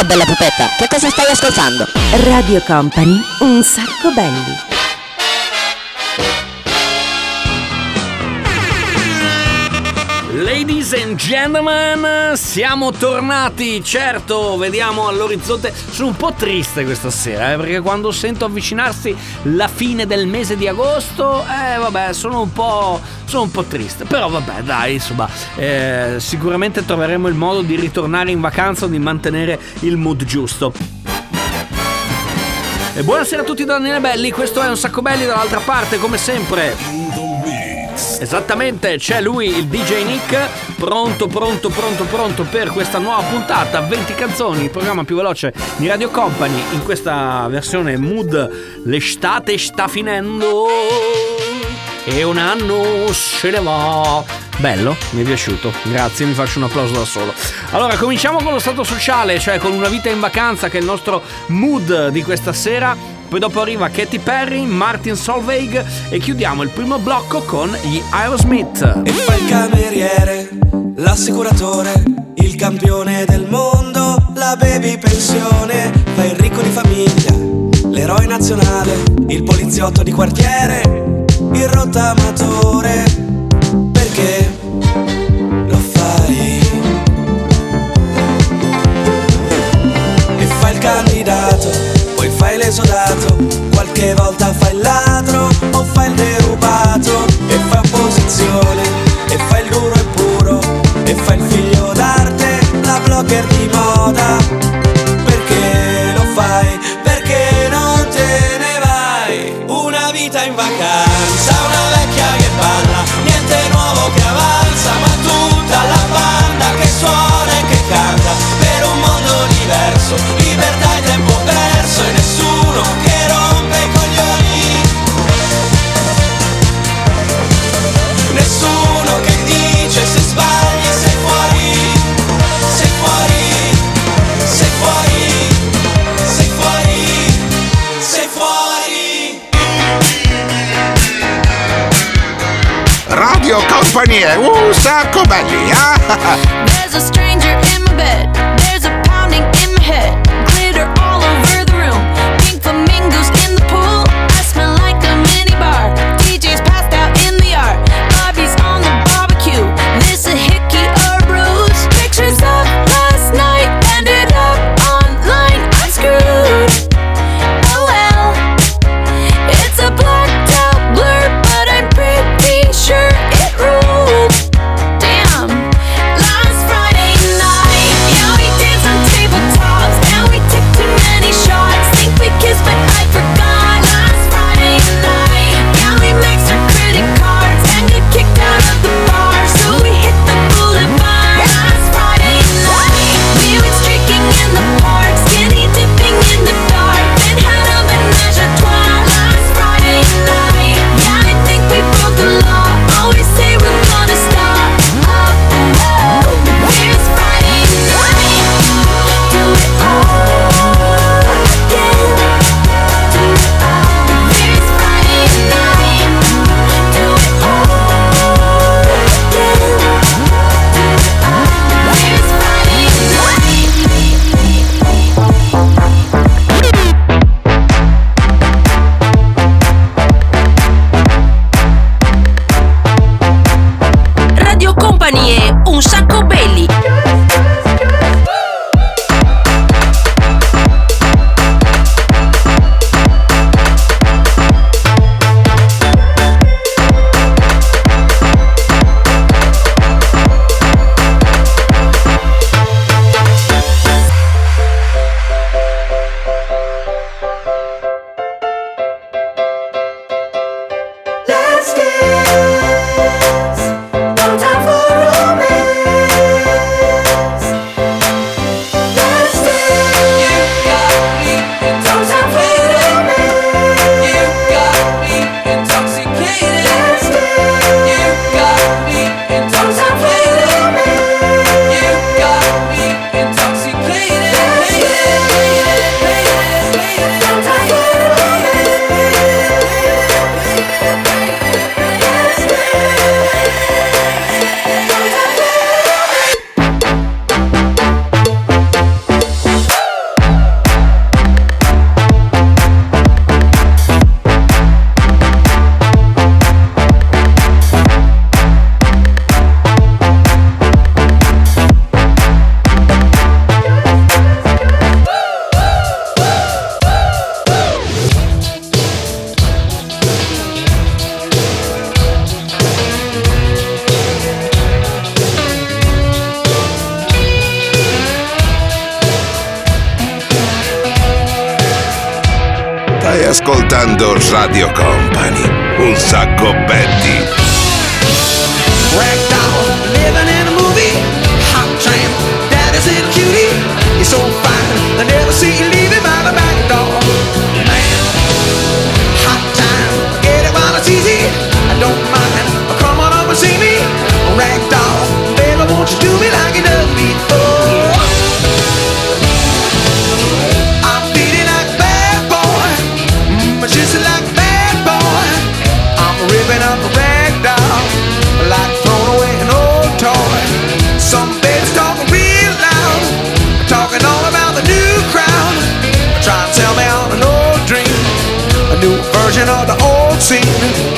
Ciao bella pupetta, che cosa stai ascoltando? Radio Company, un sacco belli. Ladies and gentlemen, siamo tornati. Certo, vediamo all'orizzonte. Sono un po' triste questa sera, eh, perché quando sento avvicinarsi la fine del mese di agosto, eh vabbè, sono un po', sono un po triste. Però vabbè, dai, insomma, eh, sicuramente troveremo il modo di ritornare in vacanza o di mantenere il mood giusto. E buonasera a tutti da Daniele Belli, questo è un sacco belli dall'altra parte, come sempre. Esattamente, c'è lui, il DJ Nick, pronto, pronto, pronto, pronto per questa nuova puntata, 20 canzoni, il programma più veloce di Radio Company, in questa versione mood, l'estate sta finendo e un anno se ne va. Bello, mi è piaciuto, grazie, mi faccio un applauso da solo. Allora, cominciamo con lo stato sociale, cioè con una vita in vacanza che è il nostro mood di questa sera. Poi dopo arriva Katy Perry, Martin Solveig e chiudiamo il primo blocco con gli Aerosmith. E fa il cameriere, l'assicuratore, il campione del mondo, la baby pensione, fa il ricco di famiglia, l'eroe nazionale, il poliziotto di quartiere, il rottamatore. Perché candidato l'esodato, qualche volta fai il ladro o fai il derubato e fai opposizione e fai il duro e puro e fai il figlio d'arte, la blogger di moda. Perché lo fai? Perché non te ne vai? Una vita in vacanza, Company, un sacco belli, ah! There's a stranger ascoltando Radio Company. Un sacco belli. Ragdoll, living in a movie. Hot tramp, daddy's a cutie. You're so fine, I never see you version of the old scene.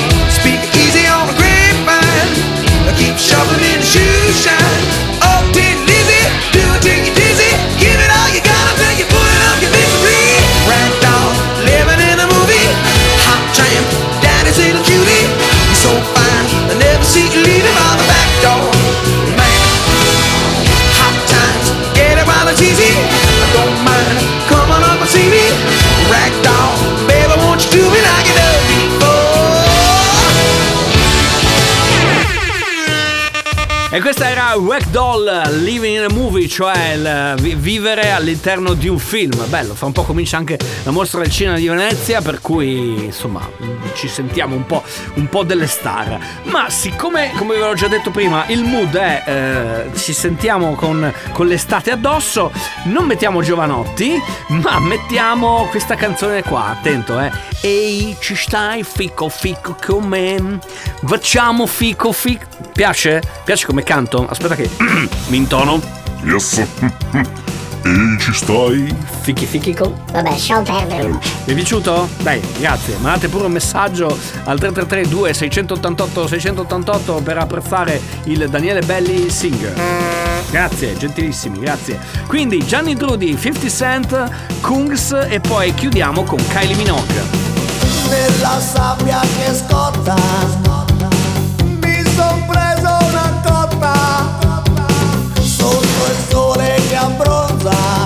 Era Ragdoll Living in a Movie, cioè il vi- vivere all'interno di un film. Bello, fra un po' comincia anche la mostra del cinema di Venezia, per cui insomma ci sentiamo un po', un po' delle star. Ma siccome, come vi avevo già detto prima, il mood è eh, ci sentiamo con, con l'estate addosso, non mettiamo Giovanotti, ma mettiamo questa canzone qua. Attento, eh. Ehi, ci stai fico fico con me? Facciamo fico fico. Piace? Piace come canto? Aspetta che mi intono. Yes. E ci stai? Fichi fichi con. Vabbè, lasciamo perdere. Vi è piaciuto? Dai, grazie. Mandate pure un messaggio al 333 2688 688 per apprezzare il Daniele Belli Singer. Grazie, gentilissimi, grazie. Quindi Gianni Drudi, 50 Cent, Kungs e poi chiudiamo con Kylie Minogue. nella sabbia che scotta prosa.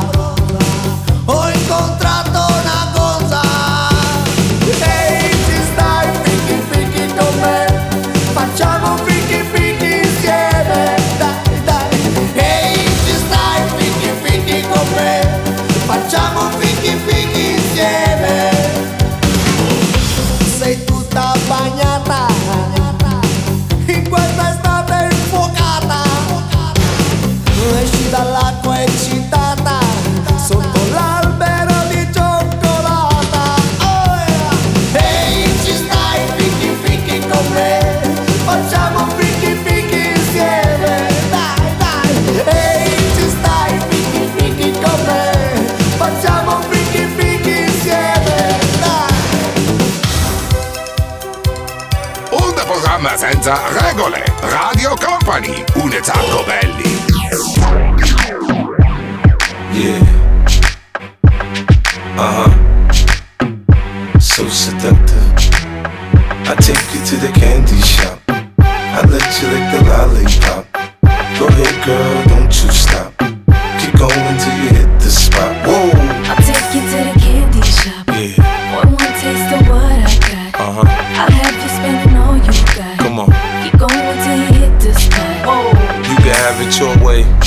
Your way.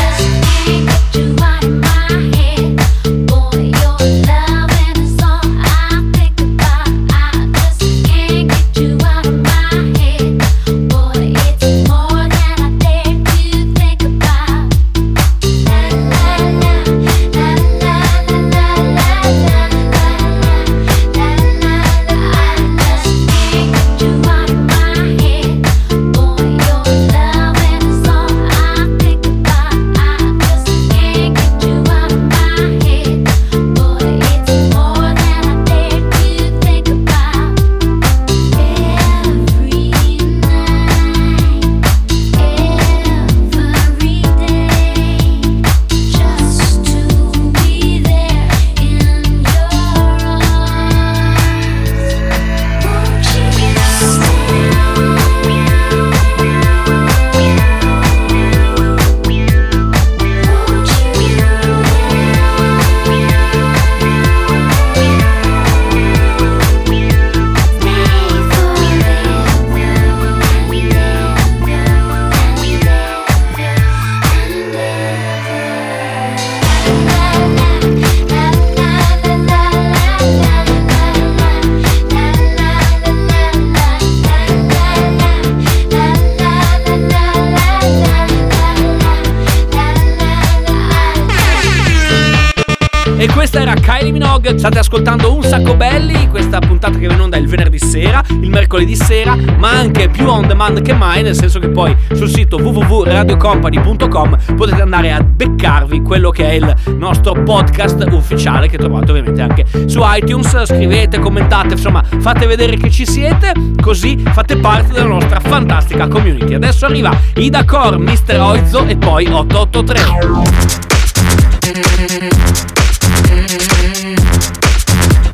State ascoltando Un Sacco Belli, questa puntata che viene in onda il venerdì sera, il mercoledì sera, ma anche più on demand che mai, nel senso che poi sul sito www.radiocompany.com potete andare a beccarvi quello che è il nostro podcast ufficiale che trovate ovviamente anche su iTunes. Scrivete, commentate, insomma, fate vedere che ci siete, così fate parte della nostra fantastica community. Adesso arriva Ida Core, Mr. Oizzo e poi 883.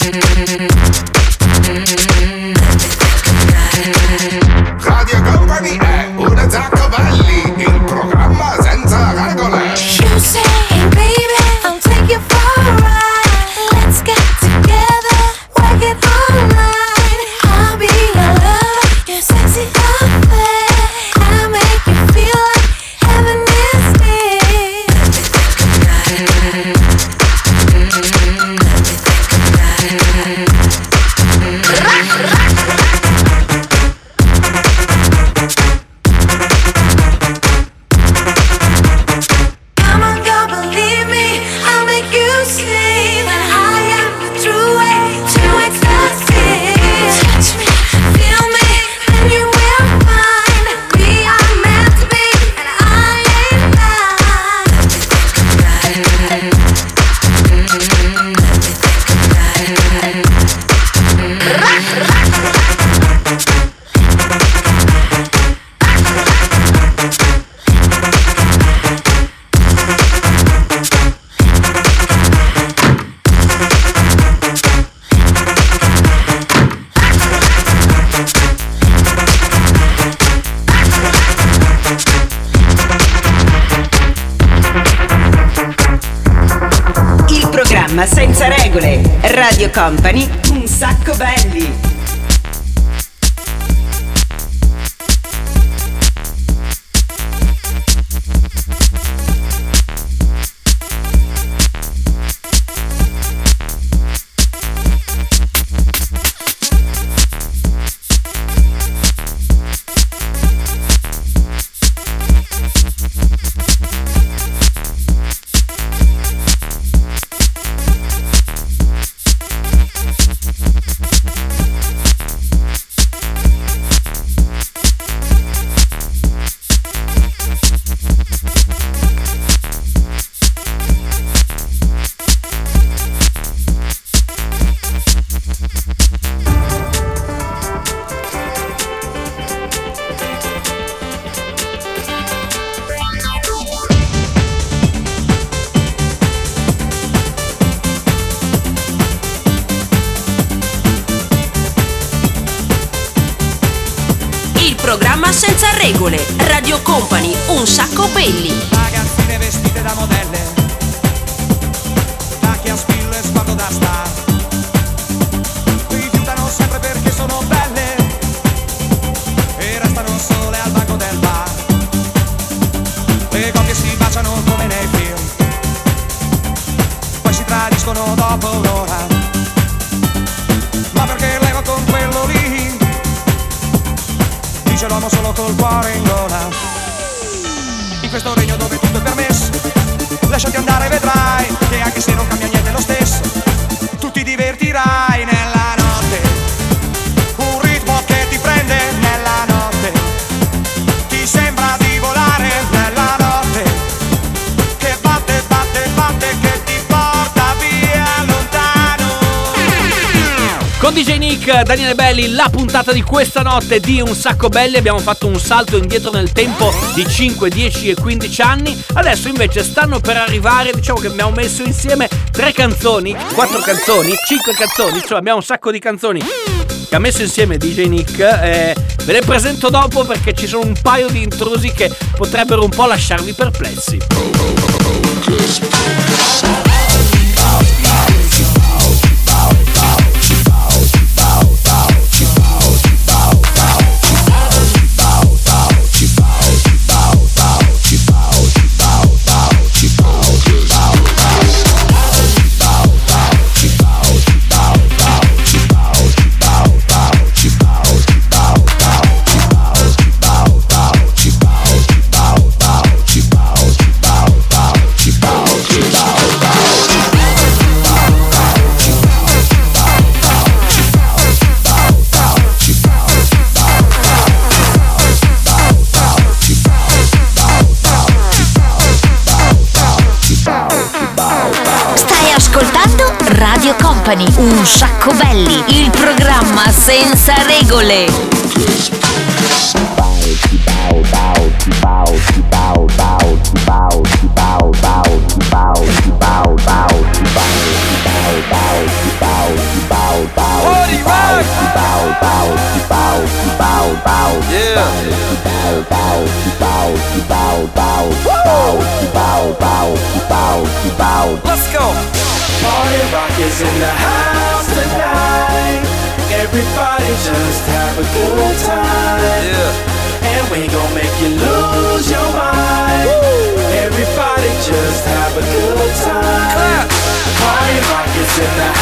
Thank you. Company, programma senza regole. Radio Company, un sacco belli. Ragazzine vestite da modelle Tacchi a spillo e sguardo da star Rifiutano sempre perché sono belle col cuore in gola. In questo regno dove tutto è permesso Lasciati andare vedrai Con DJ Nick, Daniele Belli, la puntata di questa notte di Un Sacco Belli abbiamo fatto un salto indietro nel tempo di 5, 10 e 15 anni. Adesso invece stanno per arrivare, diciamo che abbiamo messo insieme tre canzoni, quattro canzoni, cinque canzoni, insomma abbiamo un sacco di canzoni che ha messo insieme DJ Nick. eh, ve le presento dopo perché ci sono un paio di intrusi che potrebbero un po' lasciarvi perplessi. Company, un sacco belli. Il programma senza regole. Let's go! Party rock is in the house tonight. Everybody just have a good time. Yeah. And we gon' make you lose your mind. Everybody just have a good time. Party rock is in the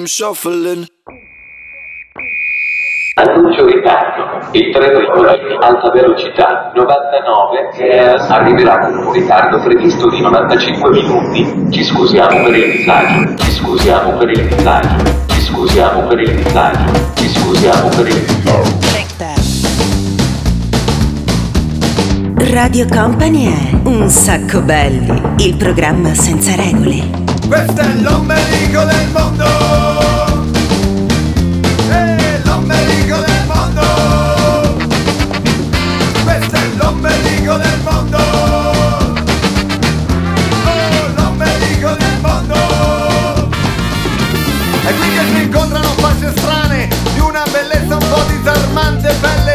I'm shuffling. Annuncio ritardo. Il treno in alta velocità 99 eh, arriverà con un ritardo previsto di 95 minuti. Ci scusiamo per il disagio. Ci scusiamo per il disagio. Ci scusiamo per il disagio. Ci scusiamo per il disagio. Radio Company è Un sacco belli, il programma senza regole. Questo è l'ombelico del mondo! Facce strane di una bellezza un po' disarmante, pelle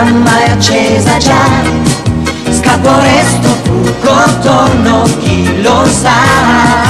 fiamma è accesa già. Scappo resto tutto attorno chi lo sa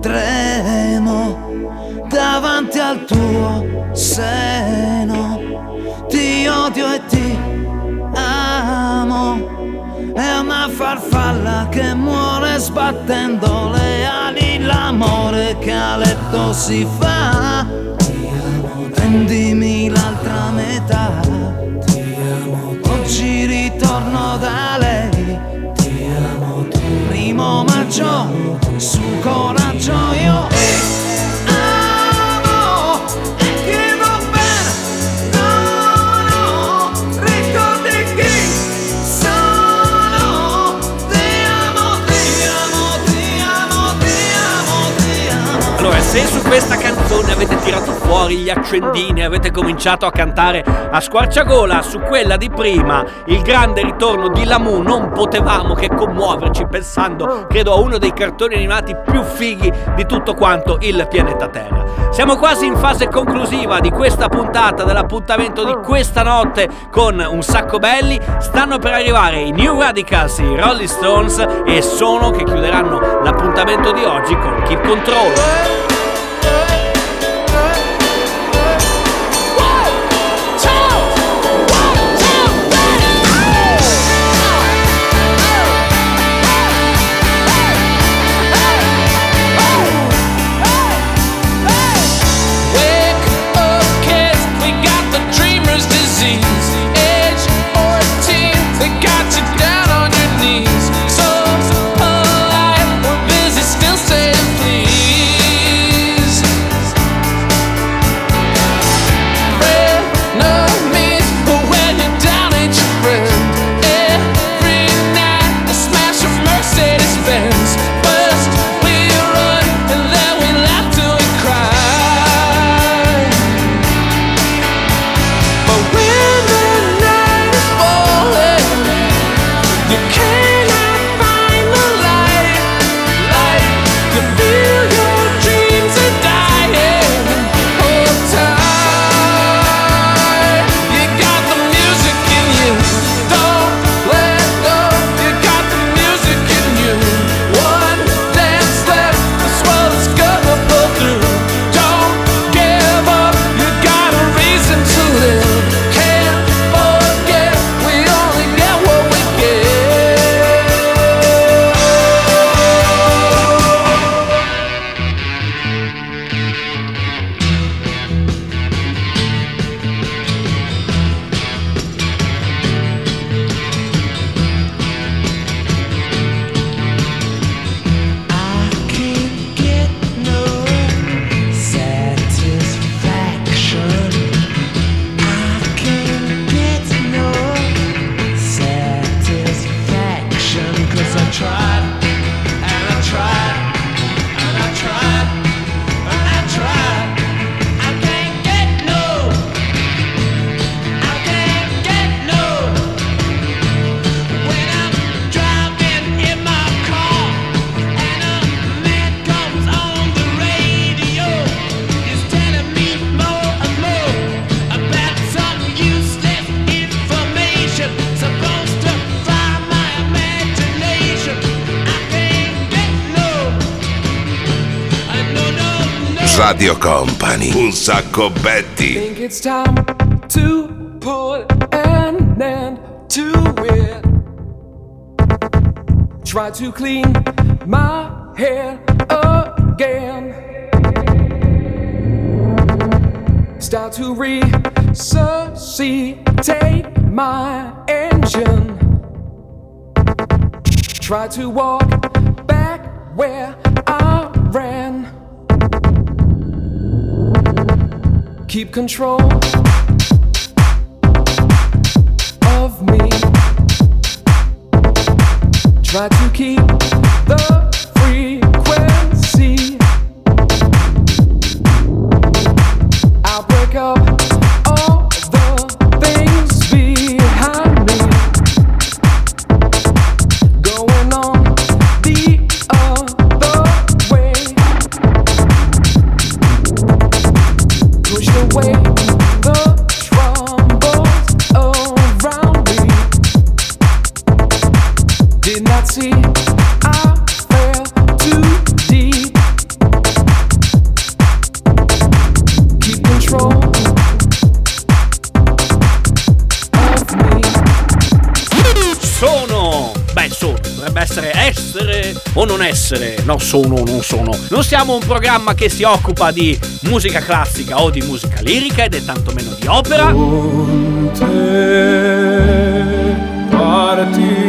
tremo davanti al tuo seno. Ti odio e ti amo è una farfalla che muore sbattendo le ali. L'amore che a letto si fa. Prendimi l'altra metà. Oggi ritorno da lei. Primo maggio Su coraggio questa canzone avete tirato fuori gli accendini, avete cominciato a cantare a squarciagola, su quella di prima, il grande ritorno di Lamu, non potevamo che commuoverci pensando, credo, a uno dei cartoni animati più fighi di tutto quanto il pianeta Terra. Siamo quasi in fase conclusiva di questa puntata, dell'appuntamento di questa notte con un sacco belli. Stanno per arrivare i New Radicals, i Rolling Stones e sono che chiuderanno l'appuntamento di oggi con Keep Control. love. Radio Company, un sacco Betty. think it's time to put an end to it. Try to clean my hair again. Start to resuscitate my engine. Try to walk back where I ran. Keep control of me. Try to keep the No, sono o non sono. Non siamo un programma che si occupa di musica classica o di musica lirica ed è tantomeno di opera. Ci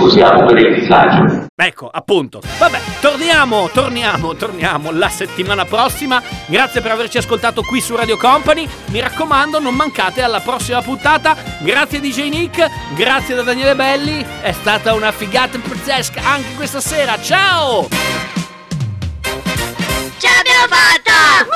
scusiamo per il disagio. Ecco, appunto. Vabbè, torniamo, torniamo, torniamo la settimana prossima. Grazie per averci ascoltato qui su Radio Company. Mi raccomando, non mancate alla prossima puntata. Grazie DJ Nick, grazie da Daniele Belli. È stata una figata pazzesca anche questa sera. Ciao! Ce l'abbiamo fatta!